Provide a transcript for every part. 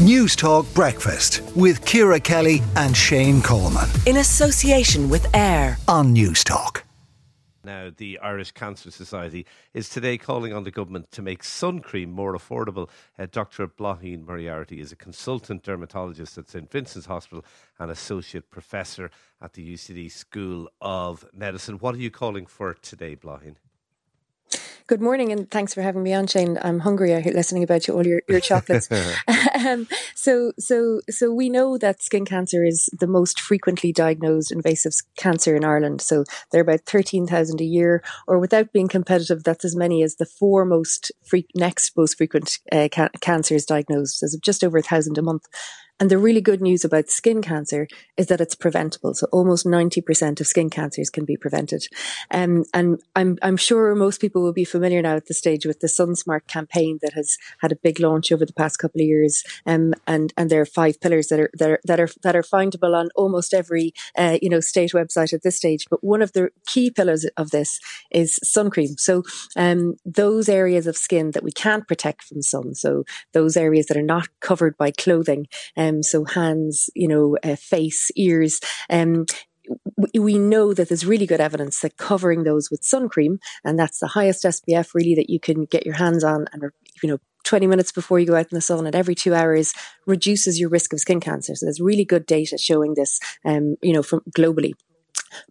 News Talk Breakfast with Ciara Kelly and Shane Coleman. In association with AIR on News Talk. Now, the Irish Cancer Society is today calling on the government to make sun cream more affordable. Uh, Dr. Bláithín Moriarty is a consultant dermatologist at St Vincent's Hospital and associate professor at the UCD School of Medicine. What are you calling for today, Bláithín? Good morning, and thanks for having me on, Shane. I'm hungry out here listening about you, all your, your chocolates. um, so, so, so we know that skin cancer is the most frequently diagnosed invasive cancer in Ireland. So there are about 13,000 a year, or without being competitive, that's as many as the four most fre- next most frequent uh, ca- cancers diagnosed. So just over a thousand a month. And the really good news about skin cancer is that it's preventable. So almost 90% of skin cancers can be prevented. Um, and I'm, I'm sure most people will be familiar now at this stage with the SunSmart campaign that has had a big launch over the past couple of years. Um, and, and there are five pillars that are, that are, that are, that are findable on almost every, uh, you know, state website at this stage. But one of the key pillars of this is sun cream. So, um, those areas of skin that we can't protect from sun. So those areas that are not covered by clothing, um, um, so hands, you know, uh, face, ears. Um, we know that there's really good evidence that covering those with sun cream, and that's the highest SPF really that you can get your hands on, and you know, 20 minutes before you go out in the sun and every two hours reduces your risk of skin cancer. So there's really good data showing this, um, you know, from globally.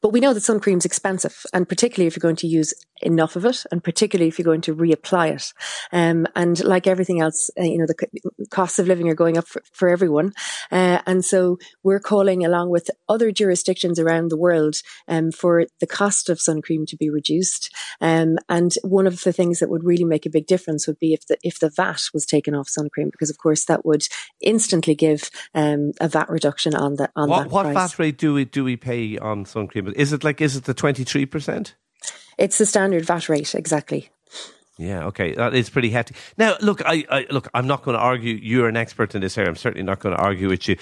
But we know that sun cream is expensive, and particularly if you're going to use enough of it, and particularly if you're going to reapply it. Um, and like everything else, uh, you know, the costs of living are going up for, for everyone. Uh, and so we're calling, along with other jurisdictions around the world, um, for the cost of sun cream to be reduced. Um, and one of the things that would really make a big difference would be if the if the VAT was taken off sun cream, because of course that would instantly give um, a VAT reduction on that on what, that. What. VAT rate do we do we pay on sun cream? Is it like is it the twenty three percent? It's the standard VAT rate, exactly. Yeah, okay, that is pretty hefty. Now, look, I, I, look, I'm not going to argue. You're an expert in this area. I'm certainly not going to argue with you.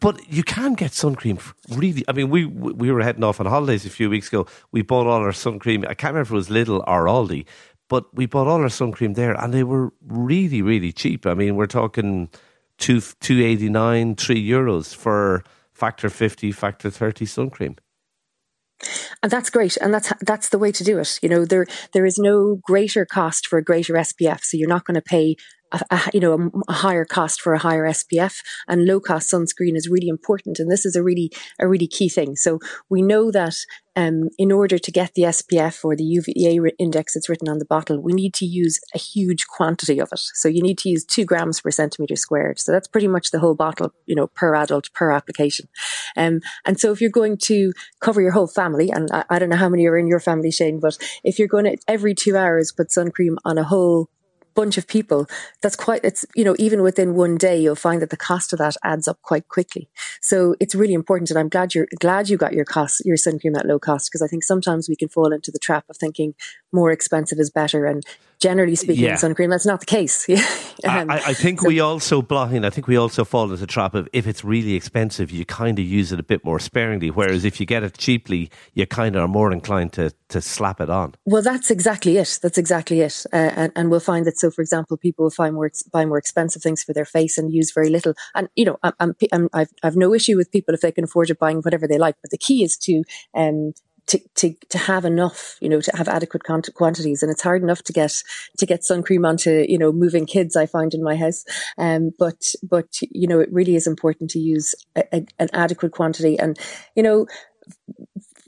But you can get sun cream. Really, I mean, we we were heading off on holidays a few weeks ago. We bought all our sun cream. I can't remember if it was Lidl or Aldi, but we bought all our sun cream there, and they were really, really cheap. I mean, we're talking two two eighty nine, three euros for factor fifty, factor thirty sun cream and that's great. And that's that's the way to do it. You know there there is no greater cost for a greater spf so you're not going to pay a, you know a, a, higher cost for a higher SPF and low cost sunscreen is really important and this is a really a really key thing so we know that um, in order to get the SPF or the UVA index that's written on the bottle, we need to use a huge quantity of it. So you need to use two grams per centimeter squared. So that's pretty much the whole bottle, you know, per adult, per application. Um, and so if you're going to cover your whole family, and I, I don't know how many are in your family, Shane, but if you're going to every two hours put sun cream on a whole bunch of people, that's quite, it's, you know, even within one day, you'll find that the cost of that adds up quite quickly. So it's really important. And I'm glad you're glad you got your cost, your sun cream at low cost, because I think sometimes we can fall into the trap of thinking more expensive is better. And generally speaking, yeah. sun cream, that's not the case. um, I, I, think so, we also, Bláithín, I think we also fall into the trap of if it's really expensive, you kind of use it a bit more sparingly. Whereas if you get it cheaply, you kind of are more inclined to, to slap it on. Well, that's exactly it. That's exactly it. Uh, and, and we'll find that. So, for example, people will find more, buy more expensive things for their face and use very little. And, you know, I'm, I'm, I've, I've no issue with people if they can afford it buying whatever they like. But the key is to, um, to, to, to have enough, you know, to have adequate quantities. And it's hard enough to get, to get sun cream onto, you know, moving kids, I find in my house. Um, but, but, you know, it really is important to use a, a, an adequate quantity. And, you know,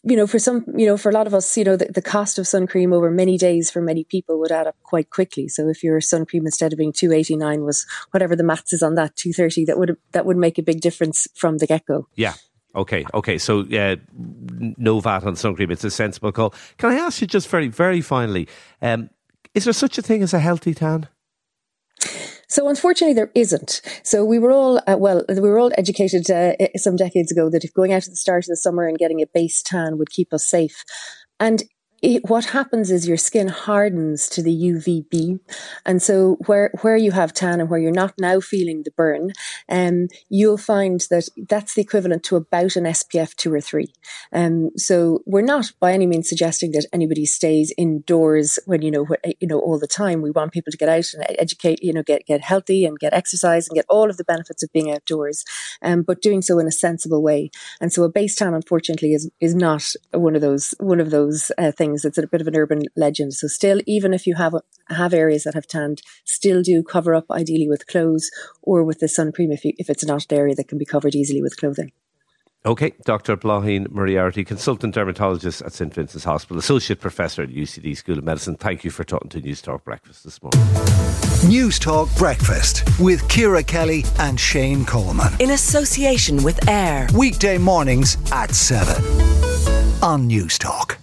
you know, for some, you know, for a lot of us, you know, the, the cost of sun cream over many days for many people would add up quite quickly. So if your sun cream instead of being 289 was whatever the maths is on that, 230, that would, that would make a big difference from the get go. Yeah. Okay, okay. So no VAT on sun cream. It's a sensible call. Can I ask you just very, very finally, um, is there such a thing as a healthy tan? So unfortunately, there isn't. So we were all uh, well, we were all educated uh, some decades ago that if going out at the start of the summer and getting a base tan would keep us safe, and it, what happens is your skin hardens to the UVB, and so where where you have tan and where you're not now feeling the burn, um, you'll find that that's the equivalent to about an SPF two or three. Um, so we're not by any means suggesting that anybody stays indoors when you know you know all the time. We want people to get out and educate, you know, get get healthy and get exercise and get all of the benefits of being outdoors, um, but doing so in a sensible way. And so a base tan, unfortunately, is is not one of those one of those uh, things things. It's a bit of an urban legend. So still, even if you have have areas that have tanned, still do cover up ideally with clothes or with the sun cream if, you, if it's not an area that can be covered easily with clothing. Okay, Dr. Bláthnaid Moriarty, consultant dermatologist at St Vincent's Hospital, associate professor at UCD School of Medicine. Thank you for talking to News Talk Breakfast this morning. News Talk Breakfast with Ciara Kelly and Shane Coleman. In association with AIR. Weekday mornings at 7 on News Talk.